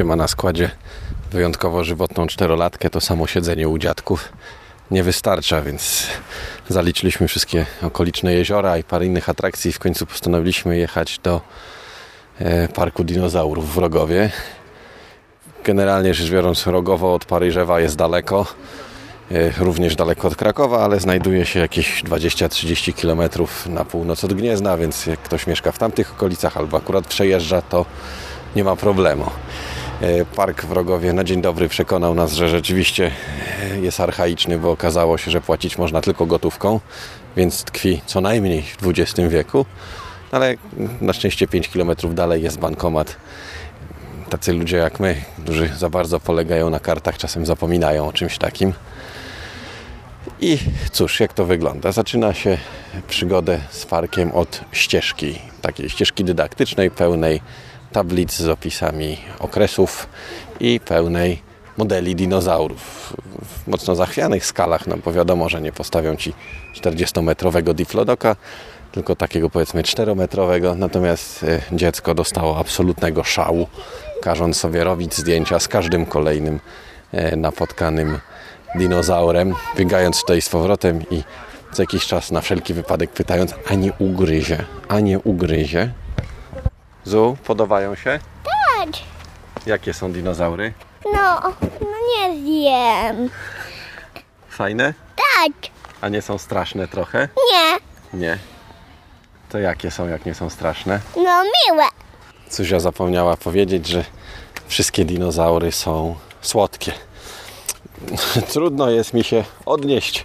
Ksiema na składzie wyjątkowo żywotną czterolatkę, to samo siedzenie u dziadków nie wystarcza, więc zaliczyliśmy wszystkie okoliczne jeziora i parę innych atrakcji. W końcu postanowiliśmy jechać do e, Parku Dinozaurów w Rogowie. Generalnie rzecz biorąc, Rogowo od Paryżewa jest daleko, e, również daleko od Krakowa, ale znajduje się jakieś 20-30 km na północ od Gniezna, więc jak ktoś mieszka w tamtych okolicach albo akurat przejeżdża, to nie ma problemu. E, Park w Rogowie na dzień dobry przekonał nas, że rzeczywiście e, jest archaiczny, bo okazało się, że płacić można tylko gotówką, więc tkwi co najmniej w XX wieku. Ale na szczęście 5 km dalej jest bankomat. Tacy ludzie jak my, którzy za bardzo polegają na kartach, czasem zapominają o czymś takim. I cóż, jak to wygląda? Zaczyna się przygodę z parkiem od ścieżki, takiej ścieżki dydaktycznej, pełnej tablic z opisami okresów i pełnej modeli dinozaurów w mocno zachwianych skalach, no bo wiadomo, że nie postawią ci 40-metrowego diplodoka, tylko takiego powiedzmy 4-metrowego, natomiast e, dziecko dostało absolutnego szału, każąc sobie robić zdjęcia z każdym kolejnym e, napotkanym dinozaurem, biegając tutaj z powrotem i co jakiś czas na wszelki wypadek pytając, a nie ugryzie, a nie ugryzie. Zu, podobają się? Tak. Jakie są dinozaury? No, no nie wiem. Fajne? Tak. A nie są straszne trochę? Nie. Nie. To jakie są, jak nie są straszne? No miłe. Zuzia zapomniała powiedzieć, że wszystkie dinozaury są słodkie. Trudno jest mi się odnieść,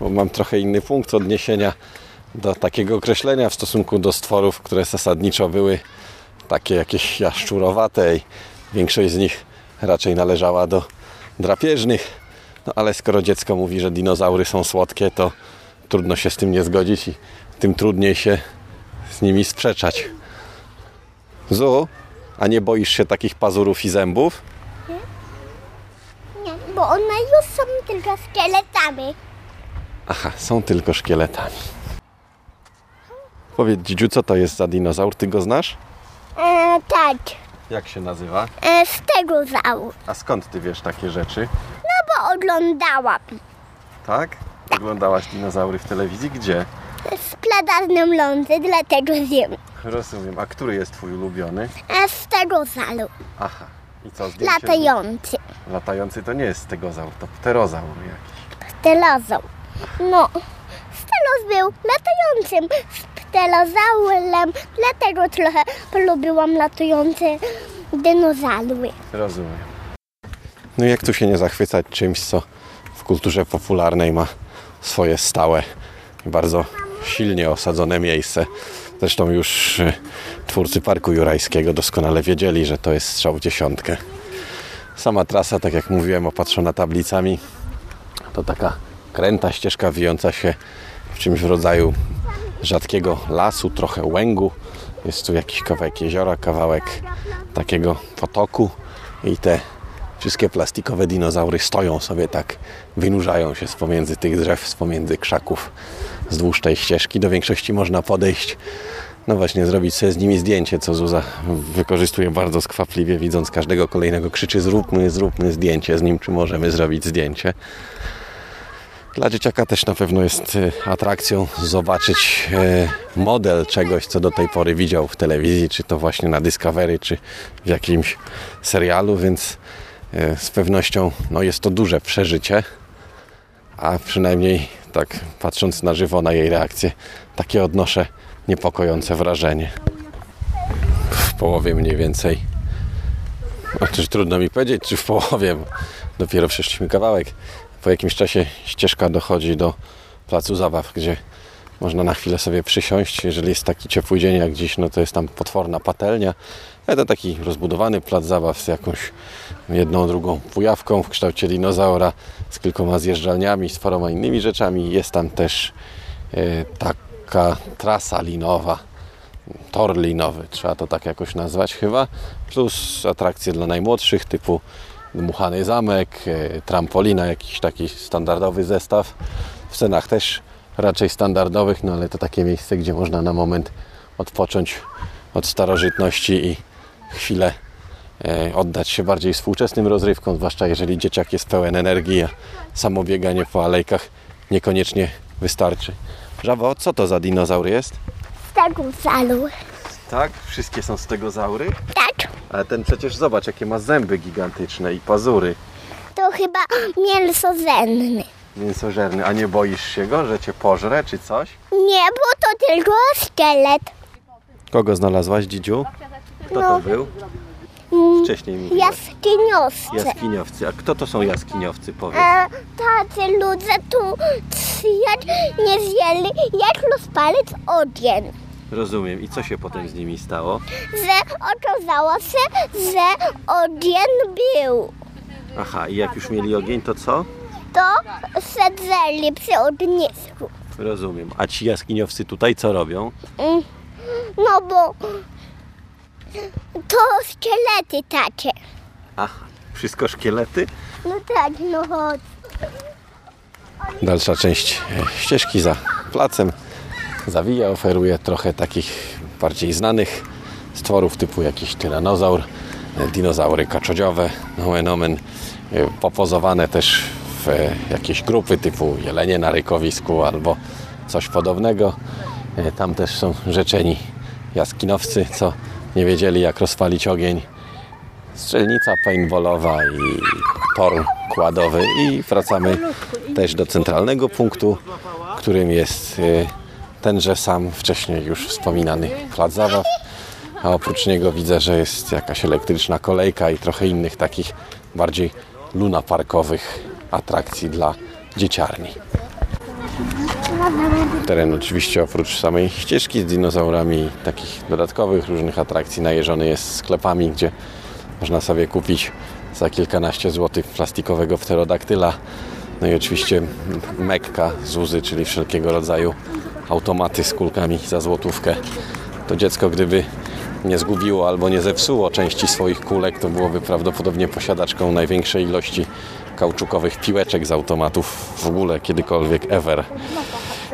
bo mam trochę inny punkt odniesienia do takiego określenia w stosunku do stworów, które zasadniczo były takie jakieś jaszczurowate i większość z nich raczej należała do drapieżnych. No ale skoro dziecko mówi, że dinozaury są słodkie, to trudno się z tym nie zgodzić i tym trudniej się z nimi sprzeczać. Zu, a nie boisz się takich pazurów i zębów? Nie, bo one już są tylko szkieletami. Aha, są tylko szkieletami. Powiedz Dzidziu, co to jest za dinozaur? Ty go znasz? E, tak. Jak się nazywa? E, stegozaur. A skąd ty wiesz takie rzeczy? No bo oglądałam. Tak? Oglądałaś dinozaury w telewizji? Gdzie? Z pladarnym lądy, dlatego wiem. Rozumiem. A który jest twój ulubiony? E, stegozaur. Aha. I co? Zdjęcie? Latający. Latający to nie jest stegozaur, to pterozaur jakiś. Ptelozaur. No, Stelos był latającym ptelozaurem, dlatego trochę polubiłam latające dinozaury. Rozumiem. No jak tu się nie zachwycać czymś, co w kulturze popularnej ma swoje stałe i bardzo silnie osadzone miejsce. Zresztą już e, twórcy Parku Jurajskiego doskonale wiedzieli, że to jest strzał w dziesiątkę. Sama trasa, tak jak mówiłem, opatrzona tablicami, to taka kręta ścieżka wijąca się w czymś w rodzaju rzadkiego lasu, trochę łęgu. Jest tu jakiś kawałek jeziora, kawałek takiego potoku i te wszystkie plastikowe dinozaury stoją sobie tak, wynurzają się z pomiędzy tych drzew, z pomiędzy krzaków wzdłuż tej ścieżki. Do większości można podejść, no właśnie zrobić sobie z nimi zdjęcie, co Zuza wykorzystuje bardzo skwapliwie, widząc każdego kolejnego krzyczy zróbmy, zróbmy zdjęcie z nim, czy możemy zrobić zdjęcie. Dla dzieciaka też na pewno jest e, atrakcją zobaczyć e, model czegoś, co do tej pory widział w telewizji, czy to właśnie na Discovery, czy w jakimś serialu, więc e, z pewnością no, jest to duże przeżycie, a przynajmniej tak patrząc na żywo na jej reakcję, takie odnoszę niepokojące wrażenie. W połowie mniej więcej. Otóż trudno mi powiedzieć, czy w połowie, dopiero przeszliśmy kawałek. Po jakimś czasie ścieżka dochodzi do placu zabaw, gdzie można na chwilę sobie przysiąść. Jeżeli jest taki ciepły dzień jak dziś, no to jest tam potworna patelnia. Ale to taki rozbudowany plac zabaw z jakąś jedną, drugą pujawką w kształcie dinozaura, z kilkoma zjeżdżalniami, z paroma innymi rzeczami. Jest tam też e, taka trasa linowa, tor linowy, trzeba to tak jakoś nazwać chyba, plus atrakcje dla najmłodszych typu dmuchany zamek, e, trampolina, jakiś taki standardowy zestaw. W cenach też raczej standardowych, no ale to takie miejsce, gdzie można na moment odpocząć od starożytności i chwilę e, oddać się bardziej współczesnym rozrywkom, zwłaszcza jeżeli dzieciak jest pełen energii, a samo bieganie po alejkach niekoniecznie wystarczy. Żawo, co to za dinozaur jest? Z tego zalu. Tak, wszystkie są z tego zaury, Tak, ale ten przecież zobacz, jakie ma zęby gigantyczne i pazury. to chyba mięsozenny. Mięsożerny, a nie boisz się go, że cię pożre czy coś? Nie, bo to tylko szkielet. Kogo znalazłaś, Dzidziu? Kto No. to był? Mm, Wcześniej mówiłaś. Jaskiniowce. Jaskiniowcy. A kto to są jaskiniowcy, powiedz? E, tacy ludzie tu jak nie zjeli, jak rozpalić ogień. Rozumiem. I co się potem z nimi stało? Że okazało się, że ogień był. Aha, i jak już mieli ogień, to co? To siedzeli przy ognisku. Rozumiem. A ci jaskiniowcy tutaj co robią? Mm, No bo to szkielety takie. Aha, wszystko szkielety? No tak, no chodź. Dalsza część e, ścieżki za placem zawija, oferuje trochę takich bardziej znanych stworów typu jakiś tyranozaur, e, dinozaury kaczodziowe, nomen omen, e, popozowane też w e, jakieś grupy typu jelenie na rykowisku albo coś podobnego. E, Tam też są rzeczeni jaskinowcy, co nie wiedzieli jak rozpalić ogień strzelnica paintballowa i tor kładowy i wracamy też do centralnego punktu, którym jest y, tenże sam wcześniej już wspominany plac zabaw. A oprócz niego widzę, że jest jakaś elektryczna kolejka i trochę innych takich bardziej lunaparkowych atrakcji dla dzieciarni. Teren oczywiście oprócz samej ścieżki z dinozaurami i takich dodatkowych różnych atrakcji najeżony jest sklepami, gdzie można sobie kupić za kilkanaście złotych plastikowego pterodaktyla. No i oczywiście mekka z łzy, czyli wszelkiego rodzaju automaty z kulkami za złotówkę. To dziecko gdyby nie zgubiło albo nie zepsuło części swoich kulek, to byłoby prawdopodobnie posiadaczką największej ilości kauczukowych piłeczek z automatów w ogóle kiedykolwiek ever.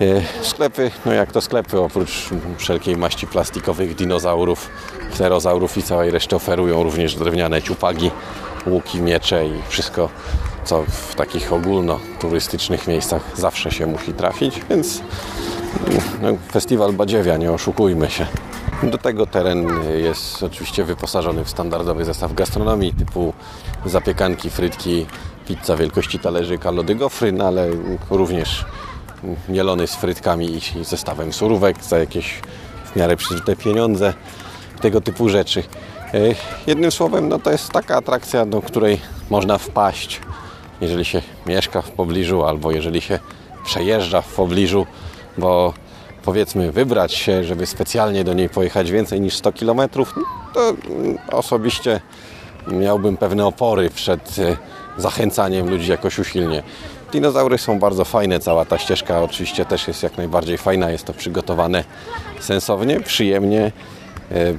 E, Sklepy, no jak to sklepy, oprócz wszelkiej maści plastikowych dinozaurów, pterozaurów i całej reszty oferują również drewniane ciupagi, łuki, miecze i wszystko, co w takich ogólnoturystycznych miejscach zawsze się musi trafić, więc no, festiwal badziewia, nie oszukujmy się. Do tego teren jest oczywiście wyposażony w standardowy zestaw gastronomii typu zapiekanki, frytki, pizza wielkości talerzyka, lody gofry, no ale również mielony z frytkami i zestawem surówek za jakieś w miarę przeżyte pieniądze, tego typu rzeczy. E, Jednym słowem, no to jest taka atrakcja, do której można wpaść, jeżeli się mieszka w pobliżu albo jeżeli się przejeżdża w pobliżu, bo powiedzmy wybrać się, żeby specjalnie do niej pojechać więcej niż 100 km, to mm, osobiście miałbym pewne opory przed e, zachęcaniem ludzi jakoś usilnie. Dinozaury są bardzo fajne, cała ta ścieżka oczywiście też jest jak najbardziej fajna, jest to przygotowane sensownie, przyjemnie. E,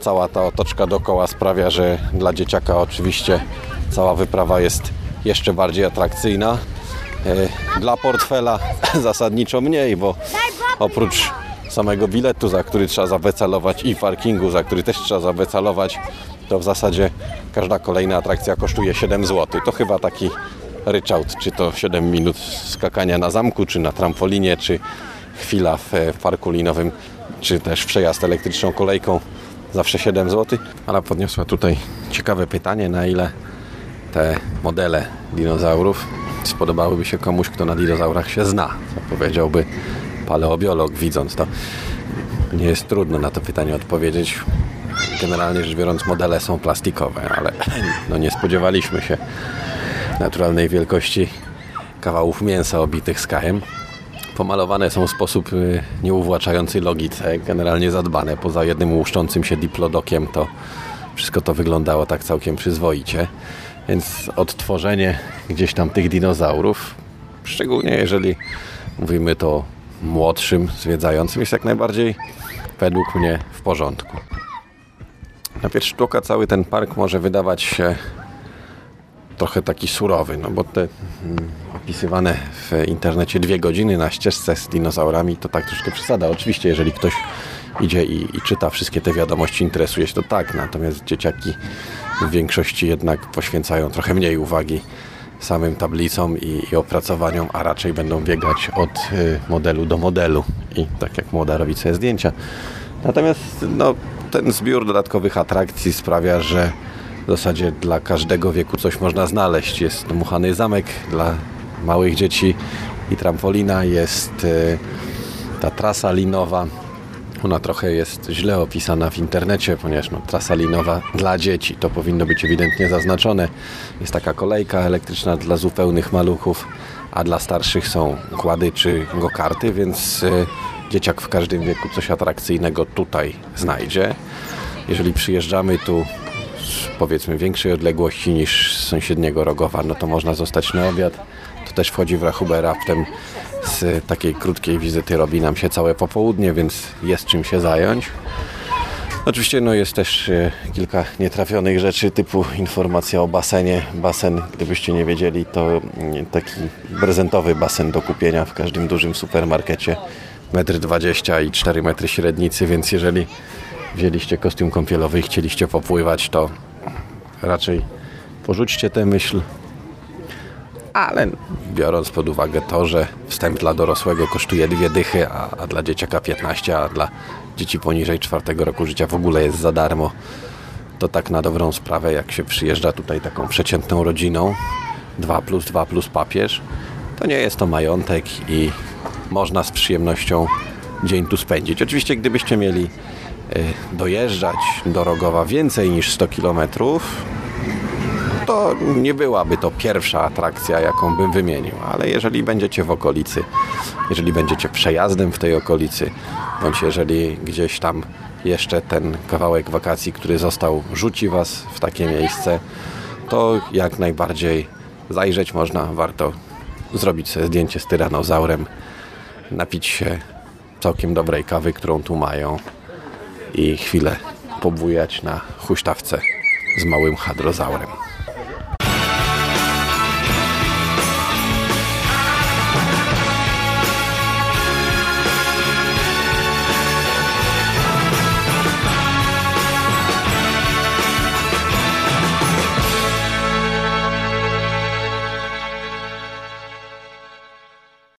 Cała ta otoczka dookoła sprawia, że dla dzieciaka oczywiście cała wyprawa jest jeszcze bardziej atrakcyjna. E, Dla portfela zasadniczo mniej, bo oprócz samego biletu, za który trzeba zawecalować i parkingu, za który też trzeba zawecalować, to w zasadzie każda kolejna atrakcja kosztuje 7 zł. To chyba taki ryczałt, czy to 7 minut skakania na zamku, czy na trampolinie, czy chwila w, e, w parku linowym, czy też przejazd elektryczną kolejką. Zawsze 7 zł. Ale podniosła tutaj ciekawe pytanie, na ile te modele dinozaurów spodobałyby się komuś, kto na dinozaurach się zna. Co powiedziałby paleobiolog, widząc to. Nie jest trudno na to pytanie odpowiedzieć. Generalnie rzecz biorąc, modele są plastikowe, ale no nie spodziewaliśmy się naturalnej wielkości kawałów mięsa obitych skajem. Pomalowane są w sposób y, nieuwłaczający logice, generalnie zadbane. Poza jednym łuszczącym się diplodokiem to wszystko to wyglądało tak całkiem przyzwoicie. Więc odtworzenie gdzieś tam tych dinozaurów, szczególnie jeżeli mówimy to młodszym zwiedzającym, jest jak najbardziej według mnie w porządku. Na pierwszy rzut oka cały ten park może wydawać się trochę taki surowy, no bo te mm, opisywane w internecie dwie godziny na ścieżce z dinozaurami, to tak troszkę przesada. Oczywiście, jeżeli ktoś idzie i, i czyta wszystkie te wiadomości, interesuje się, to tak. Natomiast dzieciaki w większości jednak poświęcają trochę mniej uwagi samym tablicom i, i opracowaniom, a raczej będą biegać od y, modelu do modelu i tak jak młoda robi sobie zdjęcia. Natomiast no, ten zbiór dodatkowych atrakcji sprawia, że w zasadzie dla każdego wieku coś można znaleźć. Jest dmuchany zamek dla małych dzieci i trampolina, jest y, ta trasa linowa. Ona trochę jest źle opisana w internecie, ponieważ no, trasa linowa dla dzieci to powinno być ewidentnie zaznaczone. Jest taka kolejka elektryczna dla zupełnych maluchów, a dla starszych są kłady czy go-karty, więc y, dzieciak w każdym wieku coś atrakcyjnego tutaj znajdzie. Jeżeli przyjeżdżamy tu z powiedzmy większej odległości niż z sąsiedniego Rogowa, no to można zostać na obiad. To też wchodzi w rachubę raptem z takiej krótkiej wizyty robi nam się całe popołudnie, więc jest czym się zająć. Oczywiście no, jest też e, kilka nietrafionych rzeczy, typu informacja o basenie. Basen, gdybyście nie wiedzieli, to mm, taki prezentowy basen do kupienia w każdym dużym supermarkecie. 1,20 m i 4 metry średnicy, więc jeżeli wzięliście kostium kąpielowy i chcieliście popływać, to raczej porzućcie tę myśl. Ale biorąc pod uwagę to, że wstęp dla dorosłego kosztuje dwie dychy, a, a dla dzieciaka 15, a dla dzieci poniżej czwartego roku życia w ogóle jest za darmo, to tak na dobrą sprawę, jak się przyjeżdża tutaj taką przeciętną rodziną, 2 plus 2 plus papież, to nie jest to majątek i można z przyjemnością dzień tu spędzić. Oczywiście gdybyście mieli y, dojeżdżać do Rogowa więcej niż 100 kilometrów, to nie byłaby to pierwsza atrakcja, jaką bym wymienił, ale jeżeli będziecie w okolicy, jeżeli będziecie przejazdem w tej okolicy, bądź jeżeli gdzieś tam jeszcze ten kawałek wakacji, który został, rzuci Was w takie miejsce, to jak najbardziej zajrzeć można, warto zrobić sobie zdjęcie z tyranozaurem, napić się całkiem dobrej kawy, którą tu mają i chwilę pobujać na huśtawce z małym hadrozaurem.